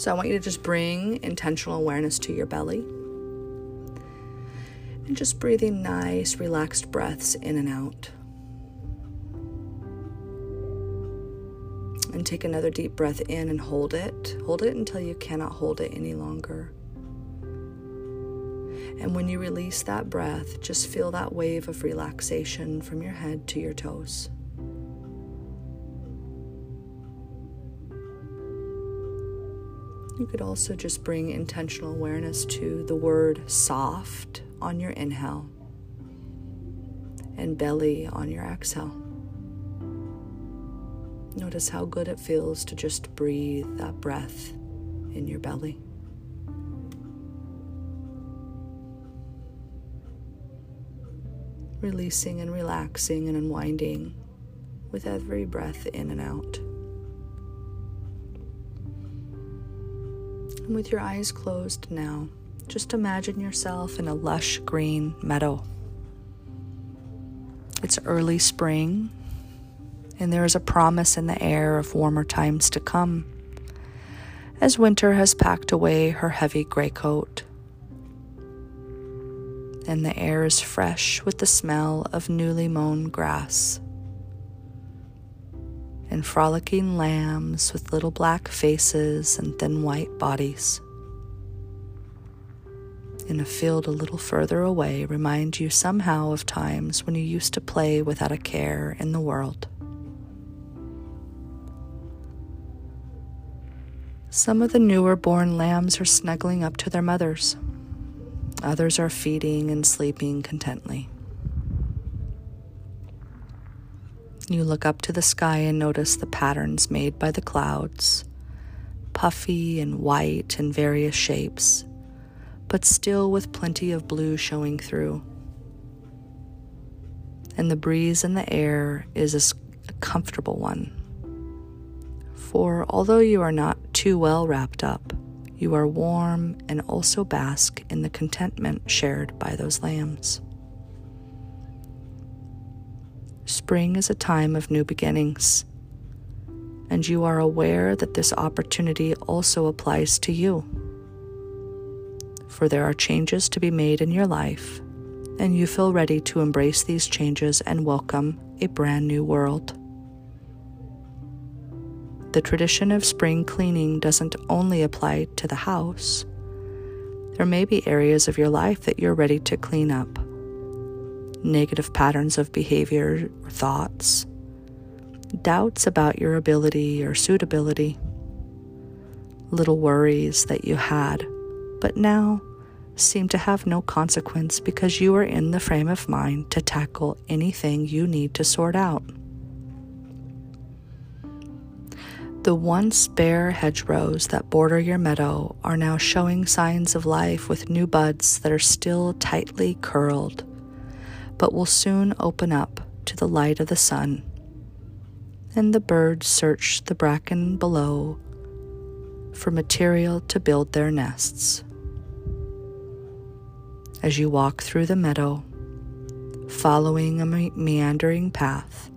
So I want you to just bring intentional awareness to your belly. And just breathing nice, relaxed breaths in and out. And take another deep breath in and hold it. Hold it until you cannot hold it any longer. And when you release that breath, just feel that wave of relaxation from your head to your toes. You could also just bring intentional awareness to the word soft on your inhale and belly on your exhale. Notice how good it feels to just breathe that breath in your belly. Releasing and relaxing and unwinding with every breath in and out. With your eyes closed now, just imagine yourself in a lush green meadow. It's early spring, and there is a promise in the air of warmer times to come as winter has packed away her heavy gray coat. And the air is fresh with the smell of newly mown grass and frolicking lambs with little black faces and thin white bodies. In a field a little further away, remind you somehow of times when you used to play without a care in the world. Some of the newer born lambs are snuggling up to their mothers. Others are feeding and sleeping contently. You look up to the sky and notice the patterns made by the clouds, puffy and white in various shapes, but still with plenty of blue showing through. And the breeze in the air is a comfortable one. For although you are not too well wrapped up, you are warm and also bask in the contentment shared by those lambs. Spring is a time of new beginnings, and you are aware that this opportunity also applies to you. For there are changes to be made in your life, and you feel ready to embrace these changes and welcome a brand new world. The tradition of spring cleaning doesn't only apply to the house. There may be areas of your life that you're ready to clean up negative patterns of behavior or thoughts, doubts about your ability or suitability, little worries that you had, but now seem to have no consequence because you are in the frame of mind to tackle anything you need to sort out. The once bare hedgerows that border your meadow are now showing signs of life with new buds that are still tightly curled but will soon open up to the light of the sun. And the birds search the bracken below for material to build their nests. As you walk through the meadow, following a me- meandering path,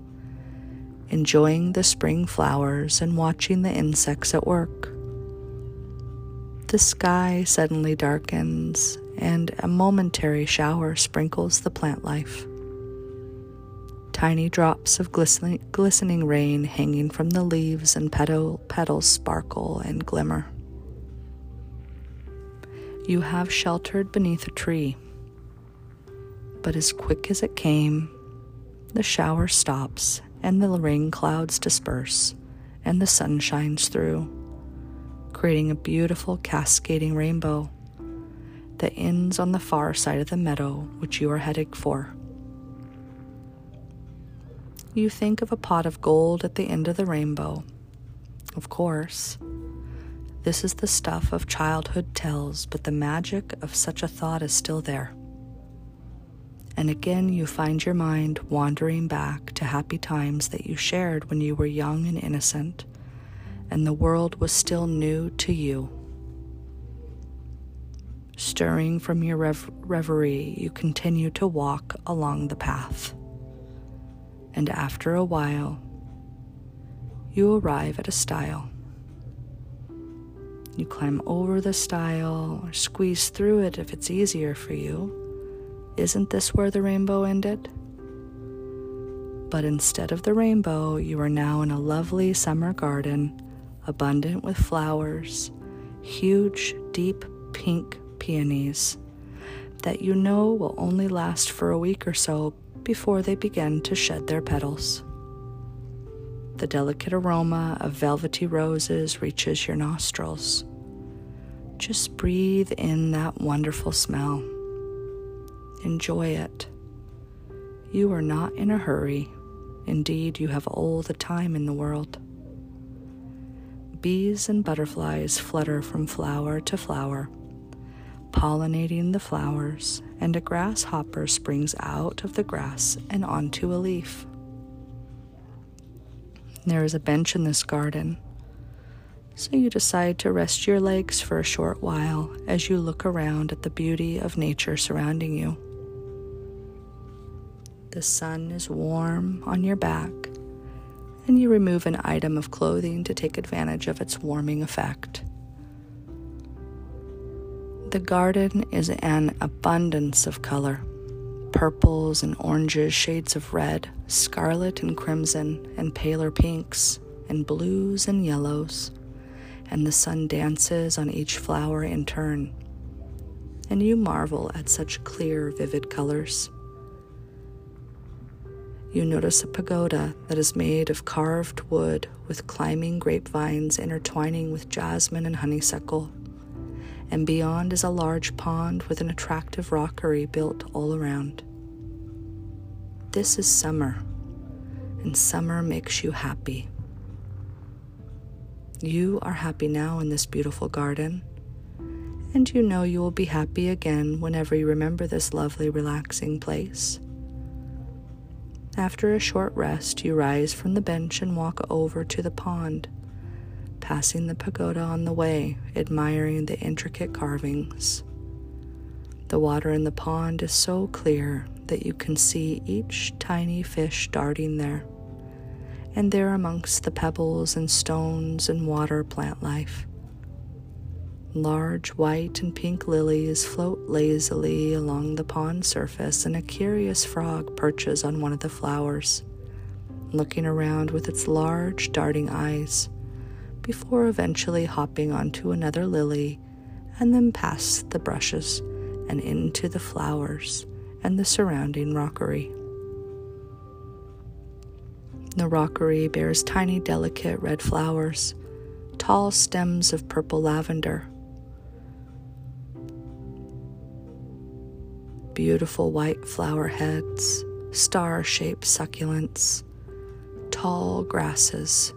enjoying the spring flowers and watching the insects at work. The sky suddenly darkens and a momentary shower sprinkles the plant life. Tiny drops of glistening, glistening rain hanging from the leaves and petal, petals sparkle and glimmer. You have sheltered beneath a tree, but as quick as it came, the shower stops and the rain clouds disperse and the sun shines through, creating a beautiful cascading rainbow that ends on the far side of the meadow which you are heading for. You think of a pot of gold at the end of the rainbow. Of course, this is the stuff of childhood tales, but the magic of such a thought is still there. And again, you find your mind wandering back to happy times that you shared when you were young and innocent, and the world was still new to you. Stirring from your rev- reverie, you continue to walk along the path. And after a while, you arrive at a stile. You climb over the stile or squeeze through it if it's easier for you. Isn't this where the rainbow ended? But instead of the rainbow, you are now in a lovely summer garden, abundant with flowers, huge, deep pink peonies that you know will only last for a week or so before they begin to shed their petals. The delicate aroma of velvety roses reaches your nostrils. Just breathe in that wonderful smell. Enjoy it. You are not in a hurry. Indeed, you have all the time in the world. Bees and butterflies flutter from flower to flower, pollinating the flowers, and a grasshopper springs out of the grass and onto a leaf. There is a bench in this garden, so you decide to rest your legs for a short while as you look around at the beauty of nature surrounding you. The sun is warm on your back, and you remove an item of clothing to take advantage of its warming effect. The garden is an abundance of color purples and oranges, shades of red, scarlet and crimson, and paler pinks, and blues and yellows. And the sun dances on each flower in turn. And you marvel at such clear, vivid colors you notice a pagoda that is made of carved wood with climbing grapevines intertwining with jasmine and honeysuckle. And beyond is a large pond with an attractive rockery built all around. This is summer, and summer makes you happy. You are happy now in this beautiful garden, and you know you will be happy again whenever you remember this lovely, relaxing place. After a short rest, you rise from the bench and walk over to the pond, passing the pagoda on the way, admiring the intricate carvings. The water in the pond is so clear that you can see each tiny fish darting there, and there amongst the pebbles and stones and water plant life. Large white and pink lilies float lazily along the pond surface, and a curious frog perches on one of the flowers, looking around with its large, darting eyes, before eventually hopping onto another lily and then past the brushes and into the flowers and the surrounding rockery. The rockery bears tiny, delicate red flowers, tall stems of purple lavender beautiful white flower heads, star shaped succulents, tall grasses,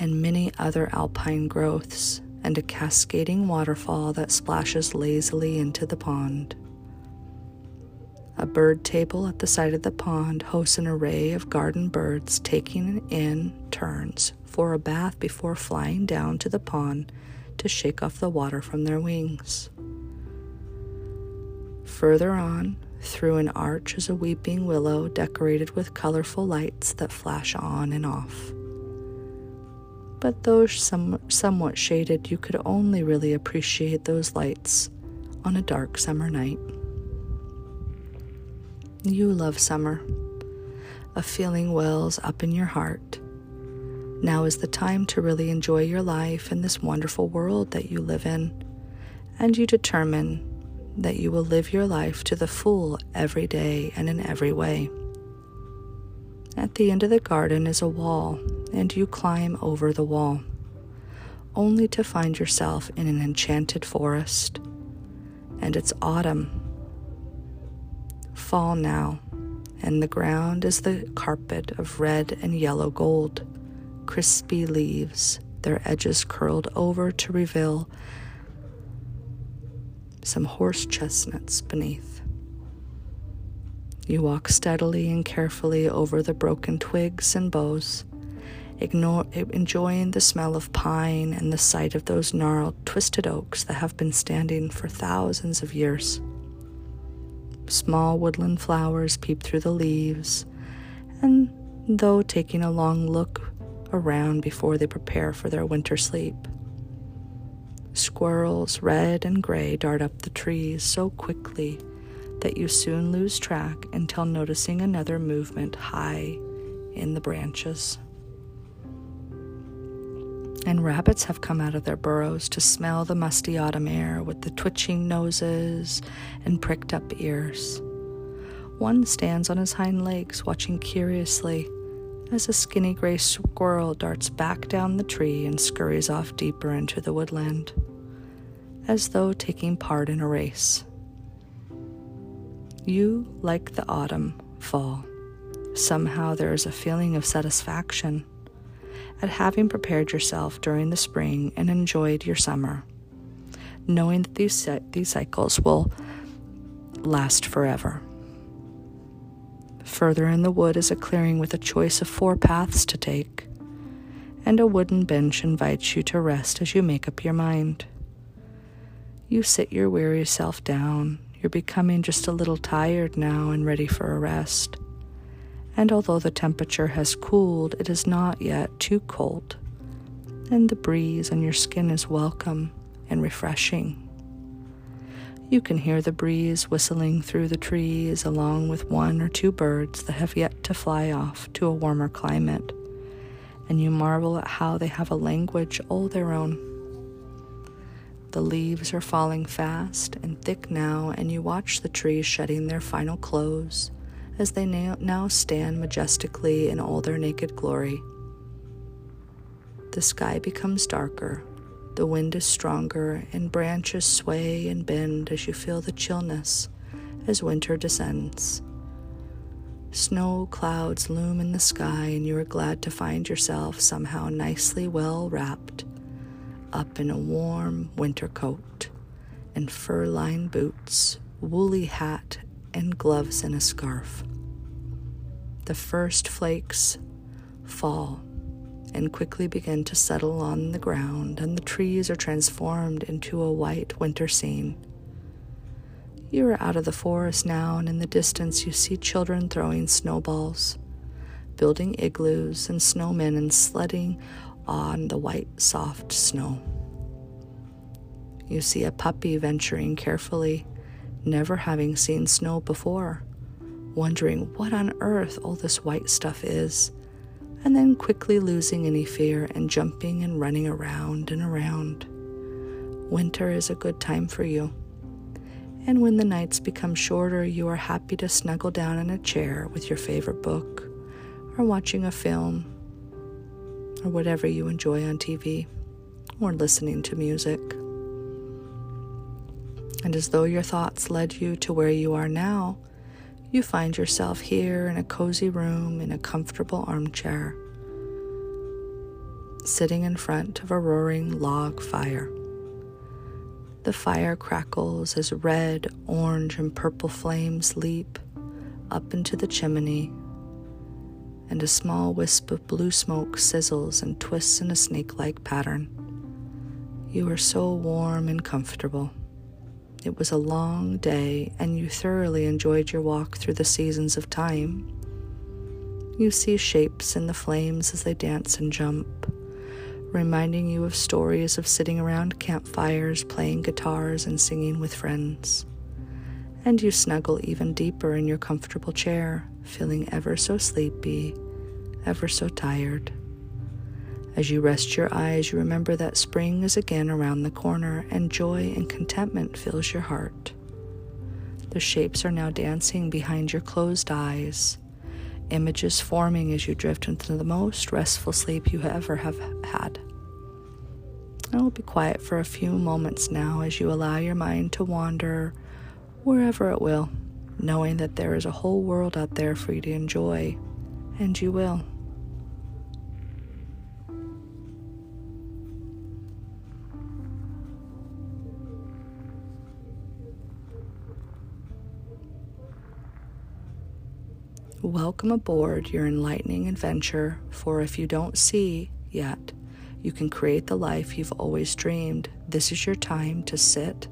and many other alpine growths, and a cascading waterfall that splashes lazily into the pond. A bird table at the side of the pond hosts an array of garden birds taking in turns for a bath before flying down to the pond to shake off the water from their wings. Further on, through an arch, is a weeping willow decorated with colorful lights that flash on and off. But though some, somewhat shaded, you could only really appreciate those lights on a dark summer night. You love summer. A feeling wells up in your heart. Now is the time to really enjoy your life in this wonderful world that you live in, and you determine that you will live your life to the full every day and in every way. At the end of the garden is a wall, and you climb over the wall, only to find yourself in an enchanted forest. And it's autumn. Fall now, and the ground is the carpet of red and yellow gold, crispy leaves, their edges curled over to reveal some horse chestnuts beneath. You walk steadily and carefully over the broken twigs and boughs, enjoying the smell of pine and the sight of those gnarled, twisted oaks that have been standing for thousands of years. Small woodland flowers peep through the leaves, and though taking a long look around before they prepare for their winter sleep, Squirrels, red and gray, dart up the trees so quickly that you soon lose track until noticing another movement high in the branches. And rabbits have come out of their burrows to smell the musty autumn air with the twitching noses and pricked up ears. One stands on his hind legs, watching curiously as a skinny gray squirrel darts back down the tree and scurries off deeper into the woodland, as though taking part in a race. You like the autumn, fall. Somehow there is a feeling of satisfaction at having prepared yourself during the spring and enjoyed your summer, knowing that these, these cycles will last forever. Further in the wood is a clearing with a choice of four paths to take, and a wooden bench invites you to rest as you make up your mind. You sit your weary self down. You're becoming just a little tired now and ready for a rest. And although the temperature has cooled, it is not yet too cold, and the breeze on your skin is welcome and refreshing. You can hear the breeze whistling through the trees, along with one or two birds that have yet to fly off to a warmer climate, and you marvel at how they have a language all their own. The leaves are falling fast and thick now, and you watch the trees shedding their final clothes as they now stand majestically in all their naked glory. The sky becomes darker, the wind is stronger, and branches sway and bend as you feel the chillness as winter descends. Snow clouds loom in the sky, and you are glad to find yourself somehow nicely well wrapped up in a warm winter coat and fur lined boots, woolly hat, and gloves and a scarf. The first flakes fall and quickly begin to settle on the ground, and the trees are transformed into a white winter scene. You are out of the forest now, and in the distance you see children throwing snowballs, building igloos and snowmen, and sledding on the white, soft snow. You see a puppy venturing carefully, never having seen snow before, wondering what on earth all this white stuff is and then quickly losing any fear and jumping and running around and around. Winter is a good time for you. And when the nights become shorter, you are happy to snuggle down in a chair with your favorite book, or watching a film, or whatever you enjoy on TV, or listening to music. And as though your thoughts led you to where you are now, you find yourself here in a cozy room in a comfortable armchair, sitting in front of a roaring log fire. The fire crackles as red, orange, and purple flames leap up into the chimney, and a small wisp of blue smoke sizzles and twists in a snake like pattern. You are so warm and comfortable. It was a long day, and you thoroughly enjoyed your walk through the seasons of time. You see shapes in the flames as they dance and jump, reminding you of stories of sitting around campfires, playing guitars, and singing with friends. And you snuggle even deeper in your comfortable chair, feeling ever so sleepy, ever so tired. As you rest your eyes, you remember that spring is again around the corner and joy and contentment fills your heart. The shapes are now dancing behind your closed eyes, images forming as you drift into the most restful sleep you ever have had. I will be quiet for a few moments now as you allow your mind to wander wherever it will, knowing that there is a whole world out there for you to enjoy, and you will. Welcome aboard your enlightening adventure, for if you don't see yet, you can create the life you've always dreamed. This is your time to sit,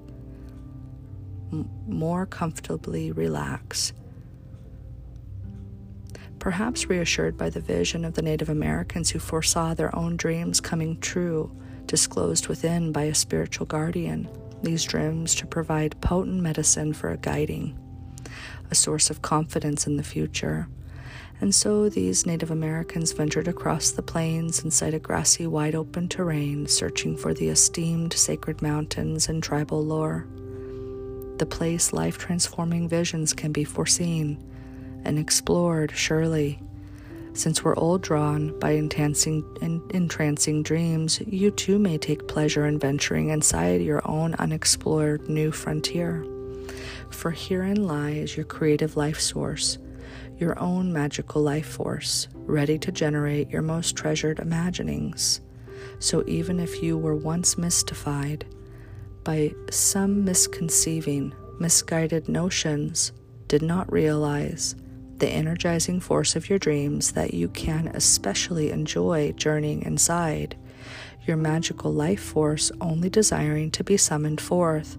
more comfortably relax. Perhaps reassured by the vision of the Native Americans who foresaw their own dreams coming true disclosed within by a spiritual guardian, these dreams to provide potent medicine for a guiding, a source of confidence in the future. And so these Native Americans ventured across the plains inside a grassy, wide open terrain, searching for the esteemed sacred mountains and tribal lore. The place life transforming visions can be foreseen and explored, surely. Since we're all drawn by entrancing, entrancing dreams, you too may take pleasure in venturing inside your own unexplored new frontier. For herein lies your creative life source, your own magical life force, ready to generate your most treasured imaginings. So even if you were once mystified by some misconceiving, misguided notions, did not realize the energizing force of your dreams that you can especially enjoy journeying inside, your magical life force only desiring to be summoned forth,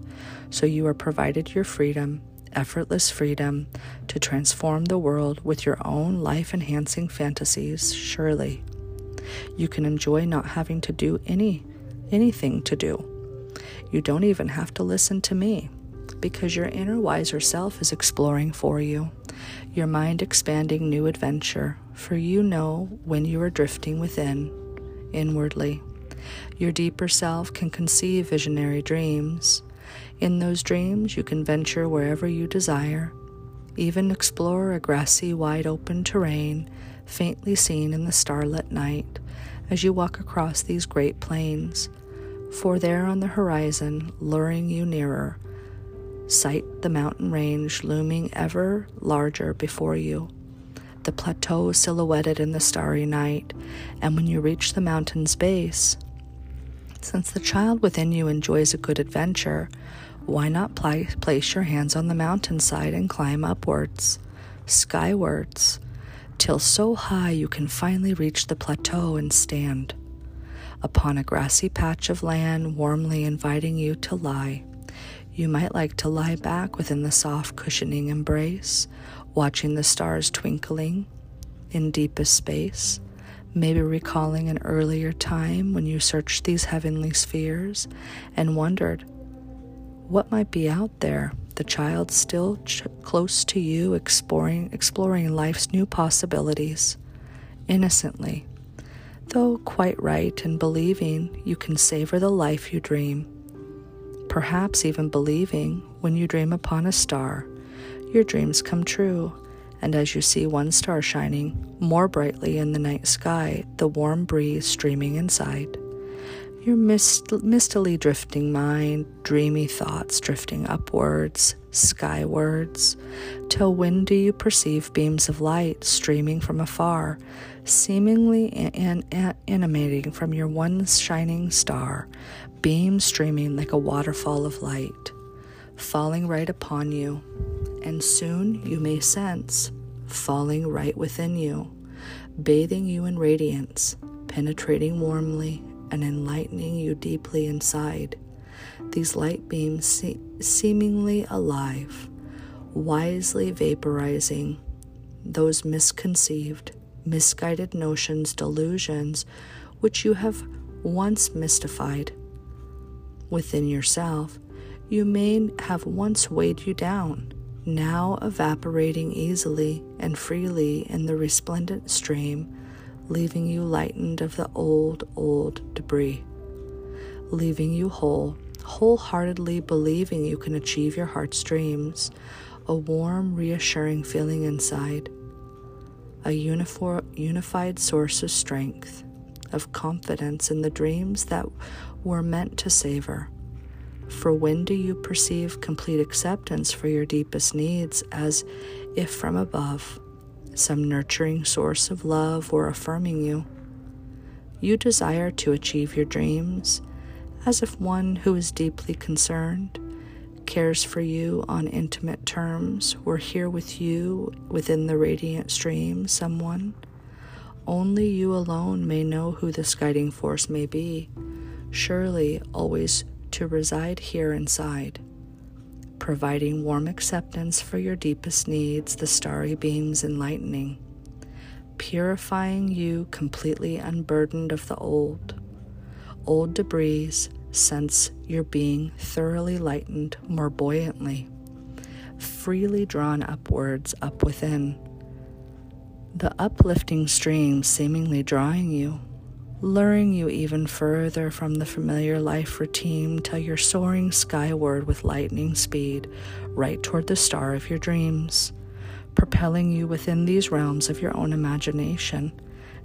so you are provided your freedom, effortless freedom, to transform the world with your own life enhancing fantasies, surely. You can enjoy not having to do any anything to do. You don't even have to listen to me because your inner wiser self is exploring for you your mind expanding new adventure, for you know when you are drifting within, inwardly. Your deeper self can conceive visionary dreams. In those dreams, you can venture wherever you desire, even explore a grassy, wide open terrain faintly seen in the starlit night as you walk across these great plains. For there on the horizon, luring you nearer, sight the mountain range looming ever larger before you, the plateau silhouetted in the starry night, and when you reach the mountain's base, since the child within you enjoys a good adventure, why not pl- place your hands on the mountainside and climb upwards, skywards, till so high you can finally reach the plateau and stand upon a grassy patch of land warmly inviting you to lie. You might like to lie back within the soft cushioning embrace, watching the stars twinkling in deepest space, maybe recalling an earlier time when you searched these heavenly spheres and wondered what might be out there. The child still ch- close to you, exploring, exploring life's new possibilities, innocently, though quite right in believing you can savor the life you dream. Perhaps even believing when you dream upon a star, your dreams come true, and as you see one star shining more brightly in the night sky, the warm breeze streaming inside, your mist- mistily drifting mind, dreamy thoughts drifting upwards, skywards, till when do you perceive beams of light streaming from afar, seemingly an- an- animating from your one shining star, beams streaming like a waterfall of light, falling right upon you, and soon you may sense falling right within you, bathing you in radiance, penetrating warmly and enlightening you deeply inside. These light beams se- seemingly alive, wisely vaporizing those misconceived, misguided notions, delusions, which you have once mystified within yourself, you may have once weighed you down, now evaporating easily and freely in the resplendent stream, leaving you lightened of the old, old debris, leaving you whole, wholeheartedly believing you can achieve your heart's dreams, a warm, reassuring feeling inside, a unified source of strength, of confidence in the dreams that were meant to savor. For when do you perceive complete acceptance for your deepest needs as if from above, some nurturing source of love were affirming you? You desire to achieve your dreams as if one who is deeply concerned, cares for you on intimate terms, We're here with you within the radiant stream, someone. Only you alone may know who this guiding force may be. Surely always to reside here inside, providing warm acceptance for your deepest needs, the starry beams enlightening, purifying you completely unburdened of the old, old debris, sense your being thoroughly lightened more buoyantly, freely drawn upwards, up within. The uplifting stream seemingly drawing you, luring you even further from the familiar life routine till you're soaring skyward with lightning speed, right toward the star of your dreams, propelling you within these realms of your own imagination,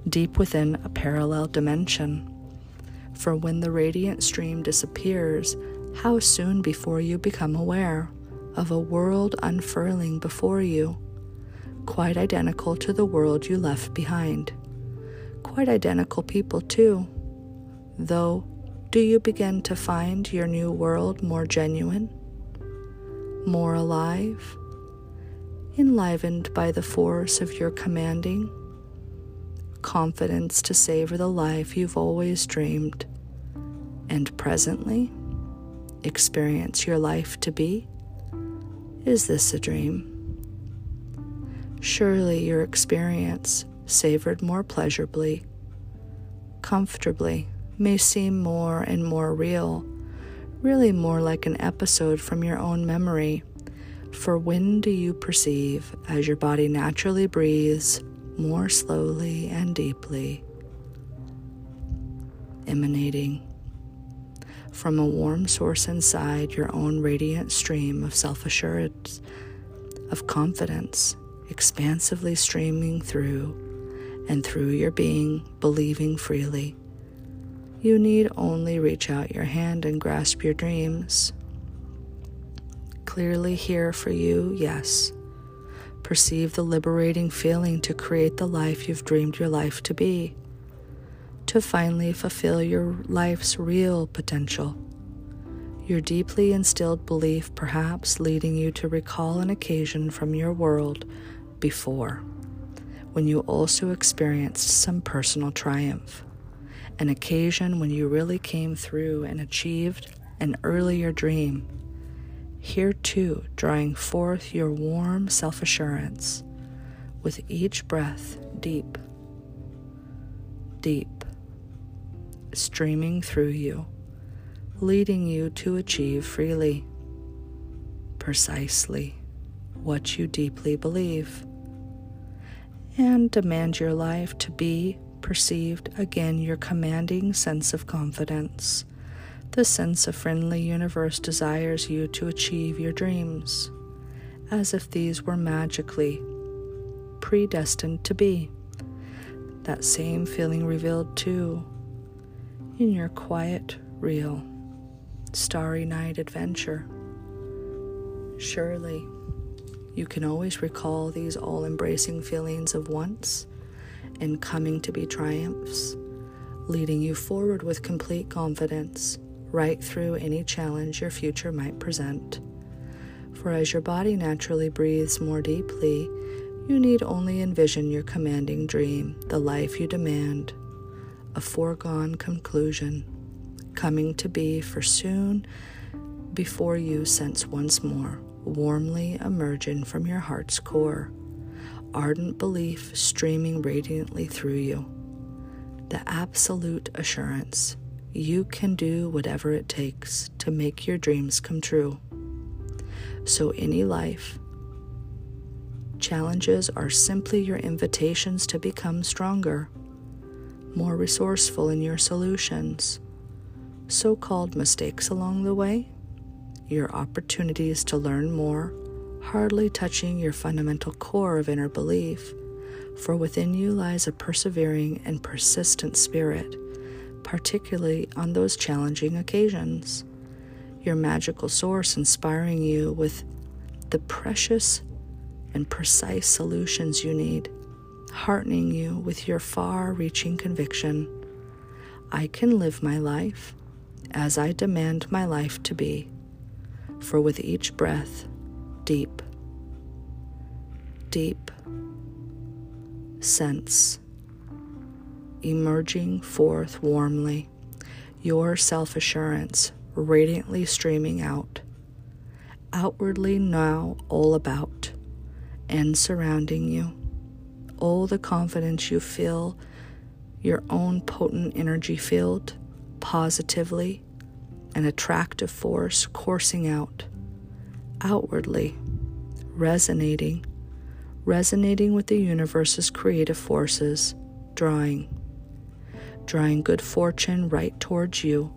deep within a parallel dimension for when the radiant stream disappears, how soon before you become aware of a world unfurling before you, quite identical to the world you left behind. Quite identical people, too. Though, do you begin to find your new world more genuine, more alive, enlivened by the force of your commanding? Confidence to savor the life you've always dreamed, and presently experience your life to be? Is this a dream? Surely your experience, savored more pleasurably, comfortably, may seem more and more real, really more like an episode from your own memory. For when do you perceive, as your body naturally breathes, more slowly and deeply, emanating from a warm source inside your own radiant stream of self assurance, of confidence, expansively streaming through and through your being, believing freely. You need only reach out your hand and grasp your dreams. Clearly here for you, yes perceive the liberating feeling to create the life you've dreamed your life to be, to finally fulfill your life's real potential. Your deeply instilled belief, perhaps leading you to recall an occasion from your world before, when you also experienced some personal triumph, an occasion when you really came through and achieved an earlier dream here too, drawing forth your warm self assurance with each breath deep, deep, streaming through you, leading you to achieve freely, precisely what you deeply believe, and demand your life to be perceived again your commanding sense of confidence the sense of friendly universe desires you to achieve your dreams, as if these were magically predestined to be. That same feeling revealed too in your quiet, real, starry night adventure. Surely, you can always recall these all embracing feelings of once and coming to be triumphs, leading you forward with complete confidence right through any challenge your future might present. For as your body naturally breathes more deeply, you need only envision your commanding dream, the life you demand, a foregone conclusion, coming to be for soon before you sense once more, warmly emerging from your heart's core, ardent belief streaming radiantly through you, the absolute assurance you can do whatever it takes to make your dreams come true. So, any life challenges are simply your invitations to become stronger, more resourceful in your solutions. So called mistakes along the way, your opportunities to learn more, hardly touching your fundamental core of inner belief, for within you lies a persevering and persistent spirit particularly on those challenging occasions. Your magical source inspiring you with the precious and precise solutions you need, heartening you with your far reaching conviction I can live my life as I demand my life to be. For with each breath, deep, deep sense emerging forth warmly, your self assurance radiantly streaming out, outwardly now all about and surrounding you, all the confidence you feel, your own potent energy field positively, an attractive force coursing out, outwardly, resonating, resonating with the universe's creative forces, drawing, drawing good fortune right towards you.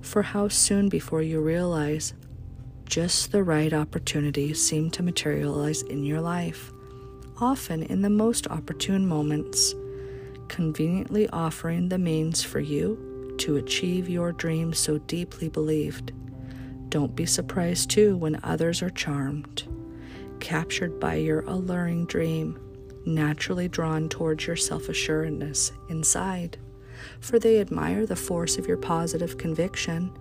For how soon before you realize just the right opportunities seem to materialize in your life, often in the most opportune moments, conveniently offering the means for you to achieve your dreams so deeply believed. Don't be surprised, too, when others are charmed, captured by your alluring dream, naturally drawn towards your self assuredness inside, for they admire the force of your positive conviction,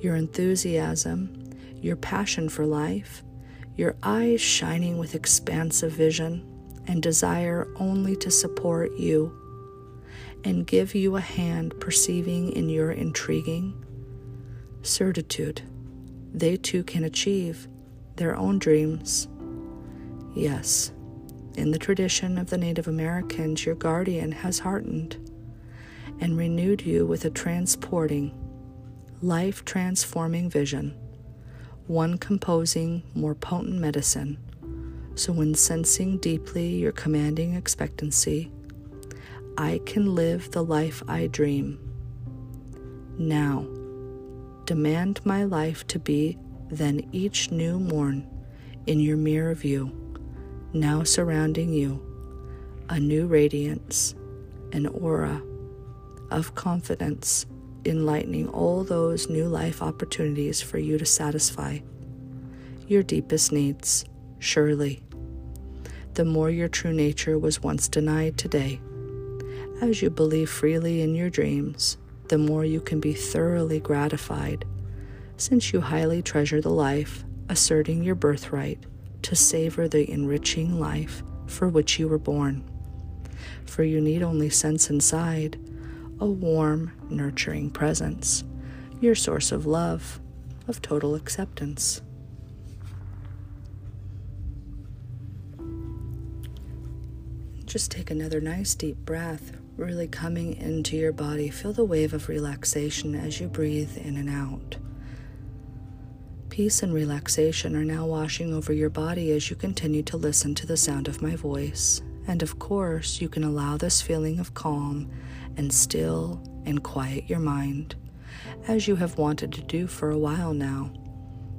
your enthusiasm, your passion for life, your eyes shining with expansive vision and desire only to support you and give you a hand perceiving in your intriguing certitude they too can achieve their own dreams. Yes, in the tradition of the Native Americans, your guardian has heartened and renewed you with a transporting, life transforming vision, one composing more potent medicine. So, when sensing deeply your commanding expectancy, I can live the life I dream. Now, demand my life to be then each new morn in your mirror view, now surrounding you, a new radiance, an aura of confidence, enlightening all those new life opportunities for you to satisfy your deepest needs, surely. The more your true nature was once denied today, as you believe freely in your dreams the more you can be thoroughly gratified, since you highly treasure the life, asserting your birthright to savor the enriching life for which you were born. For you need only sense inside a warm, nurturing presence, your source of love, of total acceptance. Just take another nice deep breath, really coming into your body. Feel the wave of relaxation as you breathe in and out. Peace and relaxation are now washing over your body as you continue to listen to the sound of my voice. And of course, you can allow this feeling of calm and still and quiet your mind, as you have wanted to do for a while now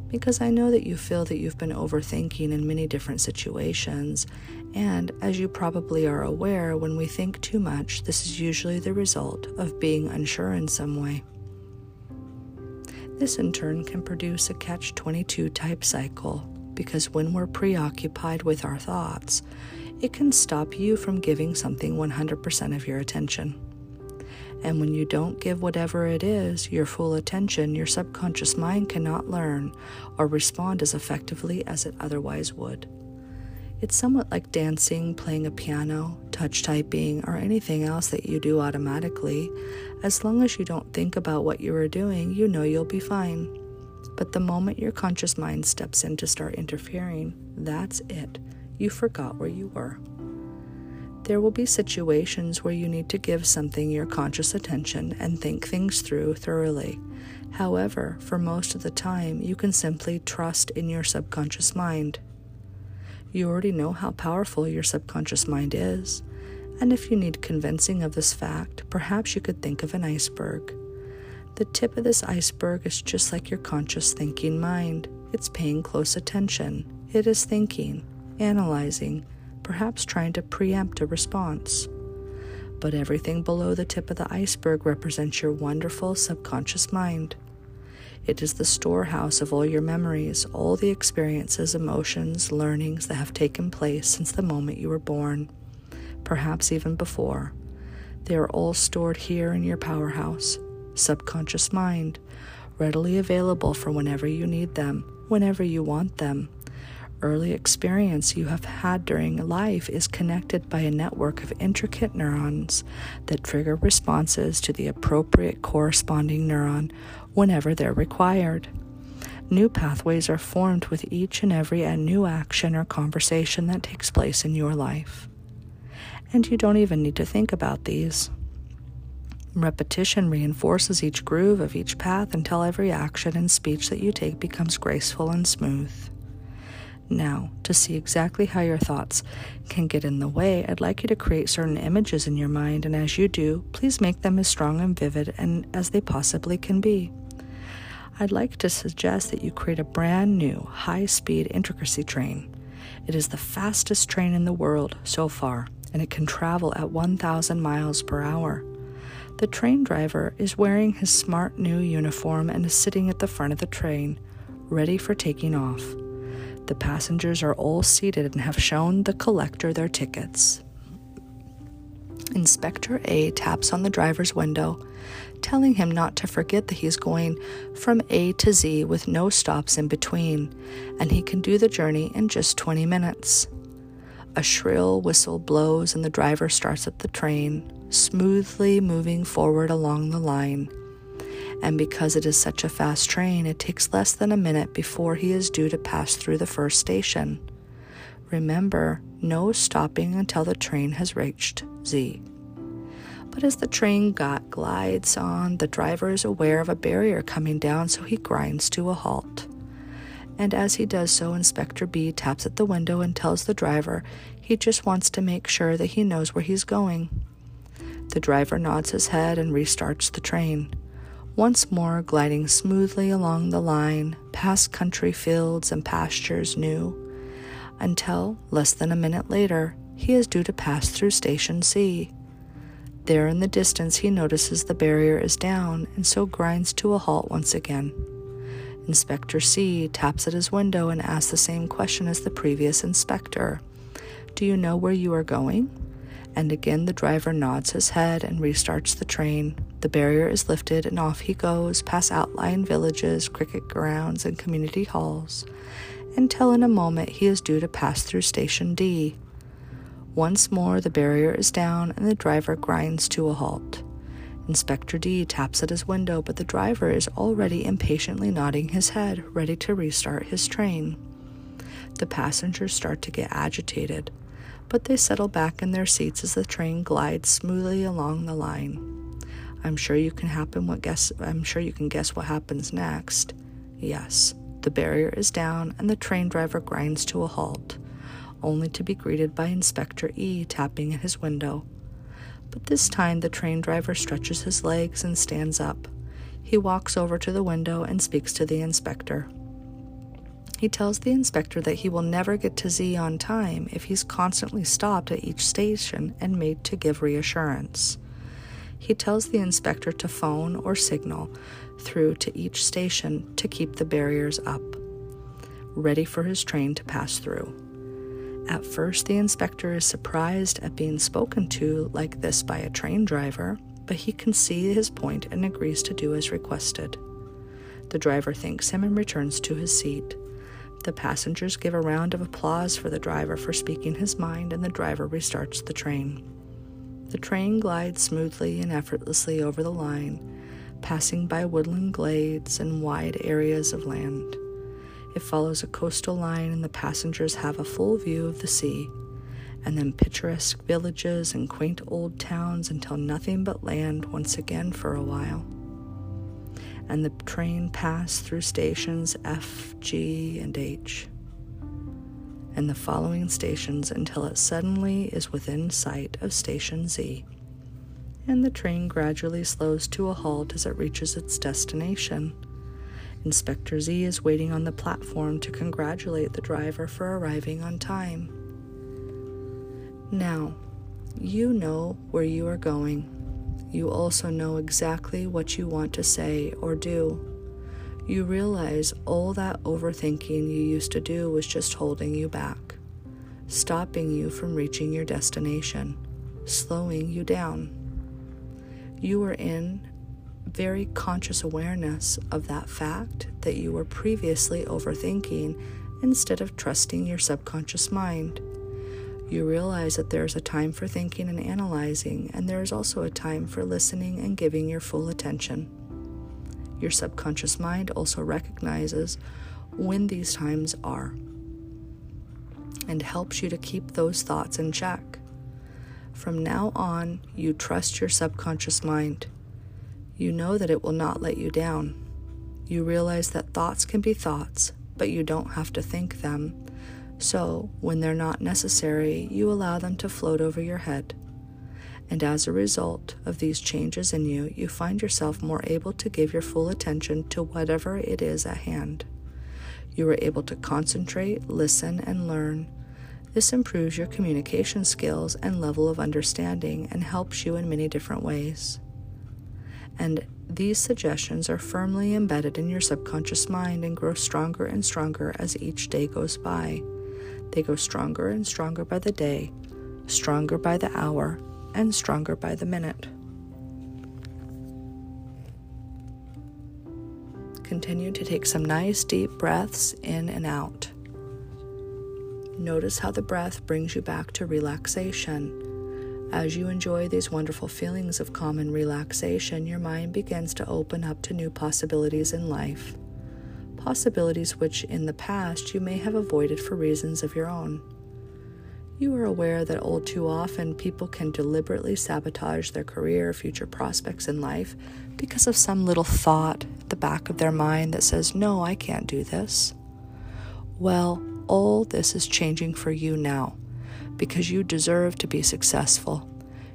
because I know that you feel that you've been overthinking in many different situations. And as you probably are aware, when we think too much, this is usually the result of being unsure in some way. This in turn can produce a catch 22 type cycle because when we're preoccupied with our thoughts, it can stop you from giving something 100% of your attention. And when you don't give whatever it is your full attention, your subconscious mind cannot learn or respond as effectively as it otherwise would. It's somewhat like dancing, playing a piano, touch typing, or anything else that you do automatically. As long as you don't think about what you are doing, you know you'll be fine. But the moment your conscious mind steps in to start interfering, that's it. You forgot where you were. There will be situations where you need to give something your conscious attention and think things through thoroughly. However, for most of the time, you can simply trust in your subconscious mind. You already know how powerful your subconscious mind is, and if you need convincing of this fact, perhaps you could think of an iceberg. The tip of this iceberg is just like your conscious thinking mind. It's paying close attention. It is thinking, analyzing, perhaps trying to preempt a response. But everything below the tip of the iceberg represents your wonderful subconscious mind. It is the storehouse of all your memories, all the experiences, emotions, learnings that have taken place since the moment you were born, perhaps even before. They are all stored here in your powerhouse, subconscious mind, readily available for whenever you need them, whenever you want them early experience you have had during life is connected by a network of intricate neurons that trigger responses to the appropriate corresponding neuron whenever they're required. New pathways are formed with each and every new action or conversation that takes place in your life. And you don't even need to think about these. Repetition reinforces each groove of each path until every action and speech that you take becomes graceful and smooth. Now, to see exactly how your thoughts can get in the way, I'd like you to create certain images in your mind, and as you do, please make them as strong and vivid and as they possibly can be. I'd like to suggest that you create a brand new high speed intercity train. It is the fastest train in the world so far, and it can travel at 1,000 miles per hour. The train driver is wearing his smart new uniform and is sitting at the front of the train, ready for taking off. The passengers are all seated and have shown the collector their tickets. Inspector A taps on the driver's window, telling him not to forget that he's going from A to Z with no stops in between, and he can do the journey in just 20 minutes. A shrill whistle blows, and the driver starts up the train, smoothly moving forward along the line and because it is such a fast train, it takes less than a minute before he is due to pass through the first station. Remember, no stopping until the train has reached Z. But as the train got, glides on, the driver is aware of a barrier coming down, so he grinds to a halt. And as he does so, Inspector B taps at the window and tells the driver he just wants to make sure that he knows where he's going. The driver nods his head and restarts the train once more gliding smoothly along the line, past country fields and pastures new, until, less than a minute later, he is due to pass through Station C. There in the distance, he notices the barrier is down and so grinds to a halt once again. Inspector C taps at his window and asks the same question as the previous inspector Do you know where you are going? And again, the driver nods his head and restarts the train. The barrier is lifted, and off he goes past outlying villages, cricket grounds, and community halls, until in a moment he is due to pass through Station D. Once more, the barrier is down, and the driver grinds to a halt. Inspector D taps at his window, but the driver is already impatiently nodding his head, ready to restart his train. The passengers start to get agitated but they settle back in their seats as the train glides smoothly along the line. I'm sure you can happen what guess I'm sure you can guess what happens next. Yes, the barrier is down and the train driver grinds to a halt, only to be greeted by Inspector E tapping at his window. But this time the train driver stretches his legs and stands up. He walks over to the window and speaks to the inspector. He tells the inspector that he will never get to Z on time if he's constantly stopped at each station and made to give reassurance. He tells the inspector to phone or signal through to each station to keep the barriers up, ready for his train to pass through. At first, the inspector is surprised at being spoken to like this by a train driver, but he can see his point and agrees to do as requested. The driver thanks him and returns to his seat. The passengers give a round of applause for the driver for speaking his mind, and the driver restarts the train. The train glides smoothly and effortlessly over the line, passing by woodland glades and wide areas of land. It follows a coastal line, and the passengers have a full view of the sea, and then picturesque villages and quaint old towns until nothing but land once again for a while and the train passed through stations F, G, and H, and the following stations until it suddenly is within sight of Station Z. And the train gradually slows to a halt as it reaches its destination. Inspector Z is waiting on the platform to congratulate the driver for arriving on time. Now, you know where you are going you also know exactly what you want to say or do. You realize all that overthinking you used to do was just holding you back, stopping you from reaching your destination, slowing you down. You were in very conscious awareness of that fact that you were previously overthinking instead of trusting your subconscious mind. You realize that there is a time for thinking and analyzing, and there is also a time for listening and giving your full attention. Your subconscious mind also recognizes when these times are and helps you to keep those thoughts in check. From now on, you trust your subconscious mind. You know that it will not let you down. You realize that thoughts can be thoughts, but you don't have to think them. So, when they're not necessary, you allow them to float over your head. And as a result of these changes in you, you find yourself more able to give your full attention to whatever it is at hand. You are able to concentrate, listen, and learn. This improves your communication skills and level of understanding and helps you in many different ways. And these suggestions are firmly embedded in your subconscious mind and grow stronger and stronger as each day goes by. They go stronger and stronger by the day, stronger by the hour, and stronger by the minute. Continue to take some nice deep breaths in and out. Notice how the breath brings you back to relaxation. As you enjoy these wonderful feelings of calm and relaxation, your mind begins to open up to new possibilities in life. Possibilities which in the past you may have avoided for reasons of your own. You are aware that all too often people can deliberately sabotage their career, future prospects in life because of some little thought at the back of their mind that says, No, I can't do this. Well, all this is changing for you now because you deserve to be successful.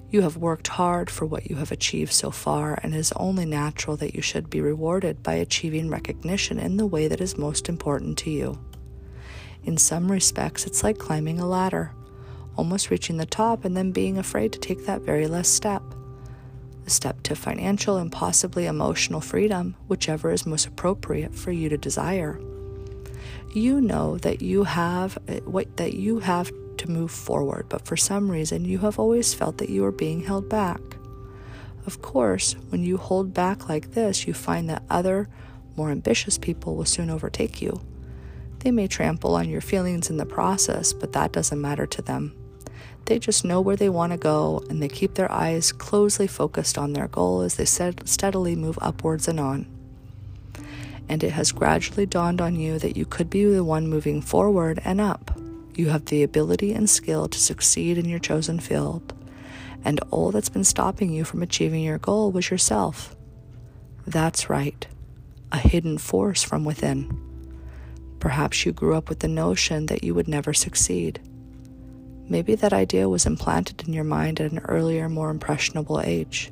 You have worked hard for what you have achieved so far, and it is only natural that you should be rewarded by achieving recognition in the way that is most important to you. In some respects, it's like climbing a ladder almost reaching the top and then being afraid to take that very last step. The step to financial and possibly emotional freedom, whichever is most appropriate for you to desire. You know that you have what that you have to move forward, but for some reason you have always felt that you are being held back. Of course, when you hold back like this, you find that other, more ambitious people will soon overtake you. They may trample on your feelings in the process, but that doesn't matter to them. They just know where they want to go and they keep their eyes closely focused on their goal as they steadily move upwards and on. And it has gradually dawned on you that you could be the one moving forward and up. You have the ability and skill to succeed in your chosen field. And all that's been stopping you from achieving your goal was yourself. That's right, a hidden force from within. Perhaps you grew up with the notion that you would never succeed. Maybe that idea was implanted in your mind at an earlier, more impressionable age.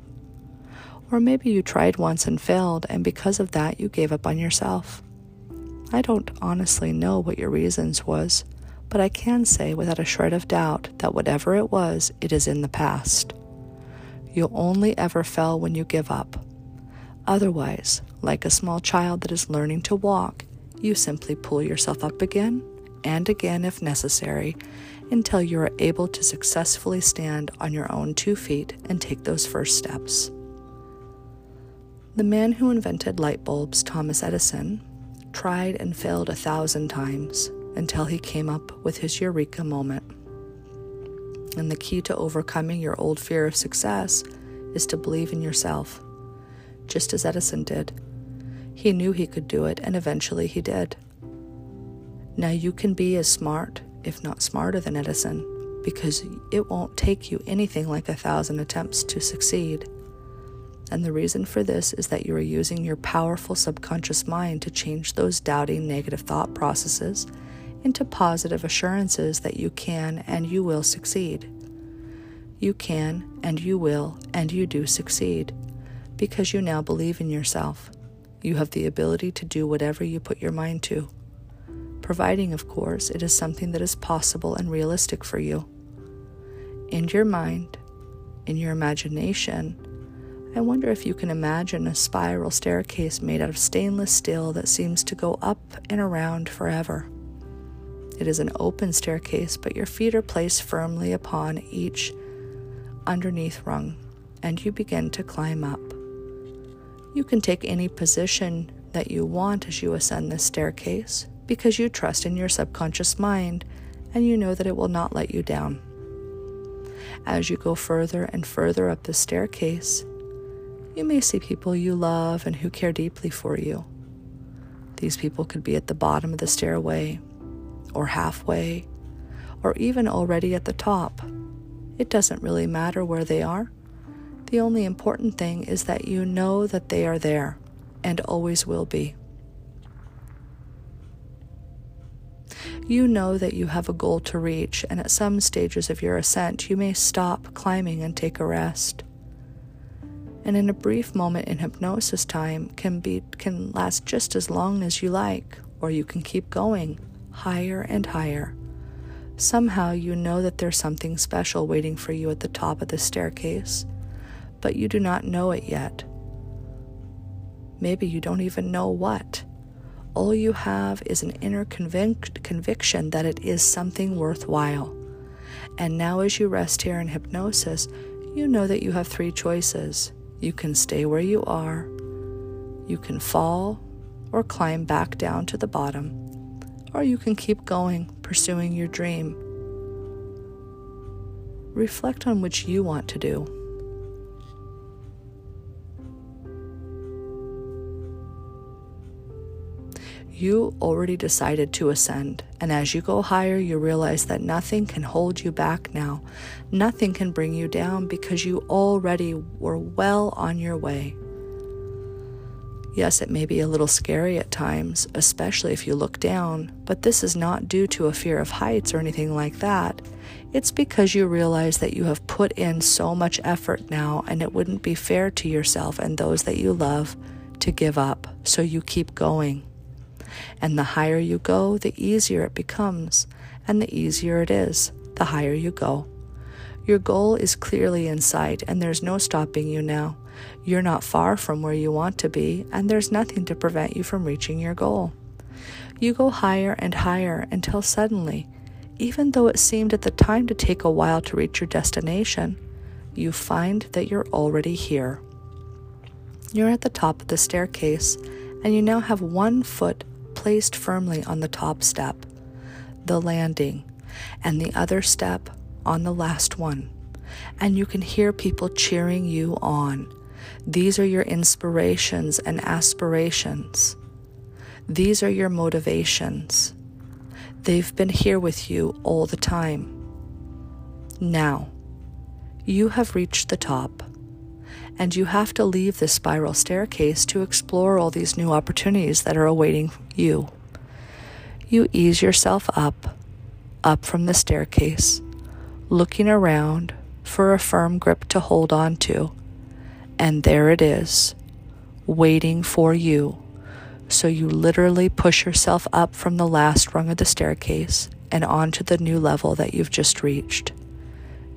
Or maybe you tried once and failed, and because of that, you gave up on yourself. I don't honestly know what your reasons was, but I can say without a shred of doubt that whatever it was, it is in the past. You'll only ever fail when you give up. Otherwise, like a small child that is learning to walk, you simply pull yourself up again and again if necessary until you are able to successfully stand on your own two feet and take those first steps. The man who invented light bulbs, Thomas Edison, tried and failed a thousand times until he came up with his eureka moment. And the key to overcoming your old fear of success is to believe in yourself, just as Edison did. He knew he could do it, and eventually he did. Now you can be as smart, if not smarter, than Edison because it won't take you anything like a thousand attempts to succeed. And the reason for this is that you are using your powerful subconscious mind to change those doubting negative thought processes into positive assurances that you can and you will succeed. You can and you will and you do succeed because you now believe in yourself. You have the ability to do whatever you put your mind to providing, of course, it is something that is possible and realistic for you. In your mind, in your imagination, I wonder if you can imagine a spiral staircase made out of stainless steel that seems to go up and around forever. It is an open staircase, but your feet are placed firmly upon each underneath rung, and you begin to climb up. You can take any position that you want as you ascend this staircase because you trust in your subconscious mind and you know that it will not let you down. As you go further and further up the staircase, you may see people you love and who care deeply for you. These people could be at the bottom of the stairway, or halfway, or even already at the top. It doesn't really matter where they are. The only important thing is that you know that they are there and always will be. You know that you have a goal to reach, and at some stages of your ascent, you may stop climbing and take a rest. And in a brief moment in hypnosis time can be can last just as long as you like, or you can keep going higher and higher. Somehow you know that there's something special waiting for you at the top of the staircase, but you do not know it yet. Maybe you don't even know what. All you have is an inner convic- conviction that it is something worthwhile. And now, as you rest here in hypnosis, you know that you have three choices. You can stay where you are, you can fall, or climb back down to the bottom, or you can keep going, pursuing your dream. Reflect on which you want to do. You already decided to ascend, and as you go higher, you realize that nothing can hold you back now. Nothing can bring you down because you already were well on your way. Yes, it may be a little scary at times, especially if you look down, but this is not due to a fear of heights or anything like that. It's because you realize that you have put in so much effort now, and it wouldn't be fair to yourself and those that you love to give up, so you keep going. And the higher you go, the easier it becomes. And the easier it is, the higher you go. Your goal is clearly in sight, and there's no stopping you now. You're not far from where you want to be, and there's nothing to prevent you from reaching your goal. You go higher and higher until suddenly, even though it seemed at the time to take a while to reach your destination, you find that you're already here. You're at the top of the staircase, and you now have one foot placed firmly on the top step, the landing, and the other step on the last one. And you can hear people cheering you on. These are your inspirations and aspirations. These are your motivations. They've been here with you all the time. Now, you have reached the top and you have to leave this spiral staircase to explore all these new opportunities that are awaiting you. You ease yourself up, up from the staircase, looking around for a firm grip to hold on to, and there it is, waiting for you. So you literally push yourself up from the last rung of the staircase and onto the new level that you've just reached.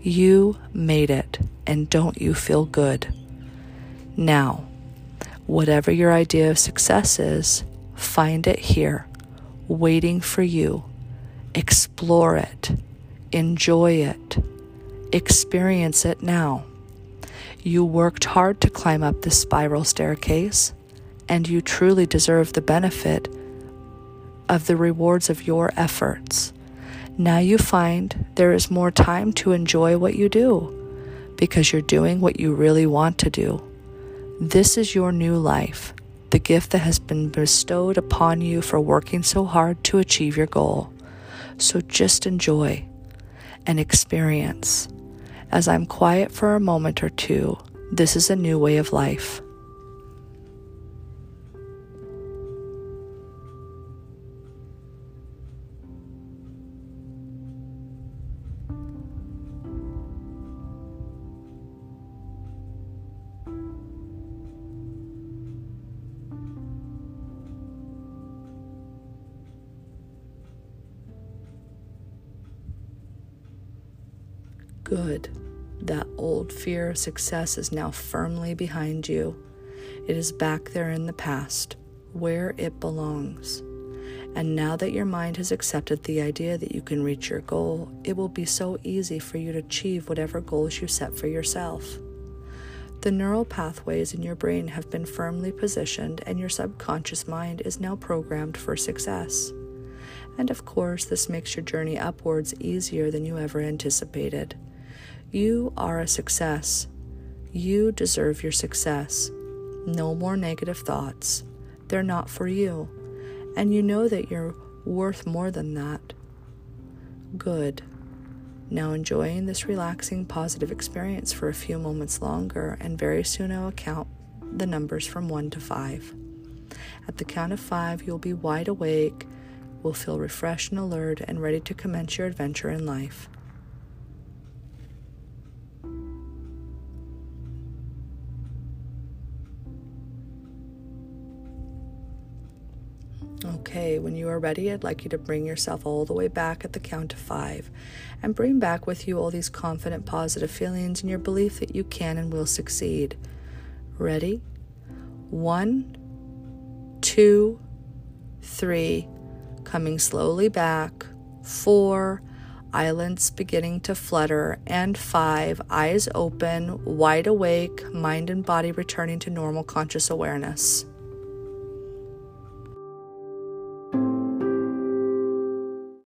You made it, and don't you feel good? Now, whatever your idea of success is, find it here, waiting for you. Explore it, enjoy it, experience it now. You worked hard to climb up this spiral staircase, and you truly deserve the benefit of the rewards of your efforts. Now you find there is more time to enjoy what you do because you're doing what you really want to do. This is your new life, the gift that has been bestowed upon you for working so hard to achieve your goal. So just enjoy and experience. As I'm quiet for a moment or two, this is a new way of life. Good. That old fear of success is now firmly behind you. It is back there in the past, where it belongs. And now that your mind has accepted the idea that you can reach your goal, it will be so easy for you to achieve whatever goals you set for yourself. The neural pathways in your brain have been firmly positioned, and your subconscious mind is now programmed for success. And of course, this makes your journey upwards easier than you ever anticipated. You are a success. You deserve your success. No more negative thoughts. They're not for you. And you know that you're worth more than that. Good. Now, enjoying this relaxing, positive experience for a few moments longer, and very soon I will count the numbers from one to five. At the count of five, you'll be wide awake, will feel refreshed and alert, and ready to commence your adventure in life. Okay, when you are ready, I'd like you to bring yourself all the way back at the count of five and bring back with you all these confident, positive feelings and your belief that you can and will succeed. Ready? One, two, three, coming slowly back, four, eyelids beginning to flutter, and five, eyes open, wide awake, mind and body returning to normal conscious awareness.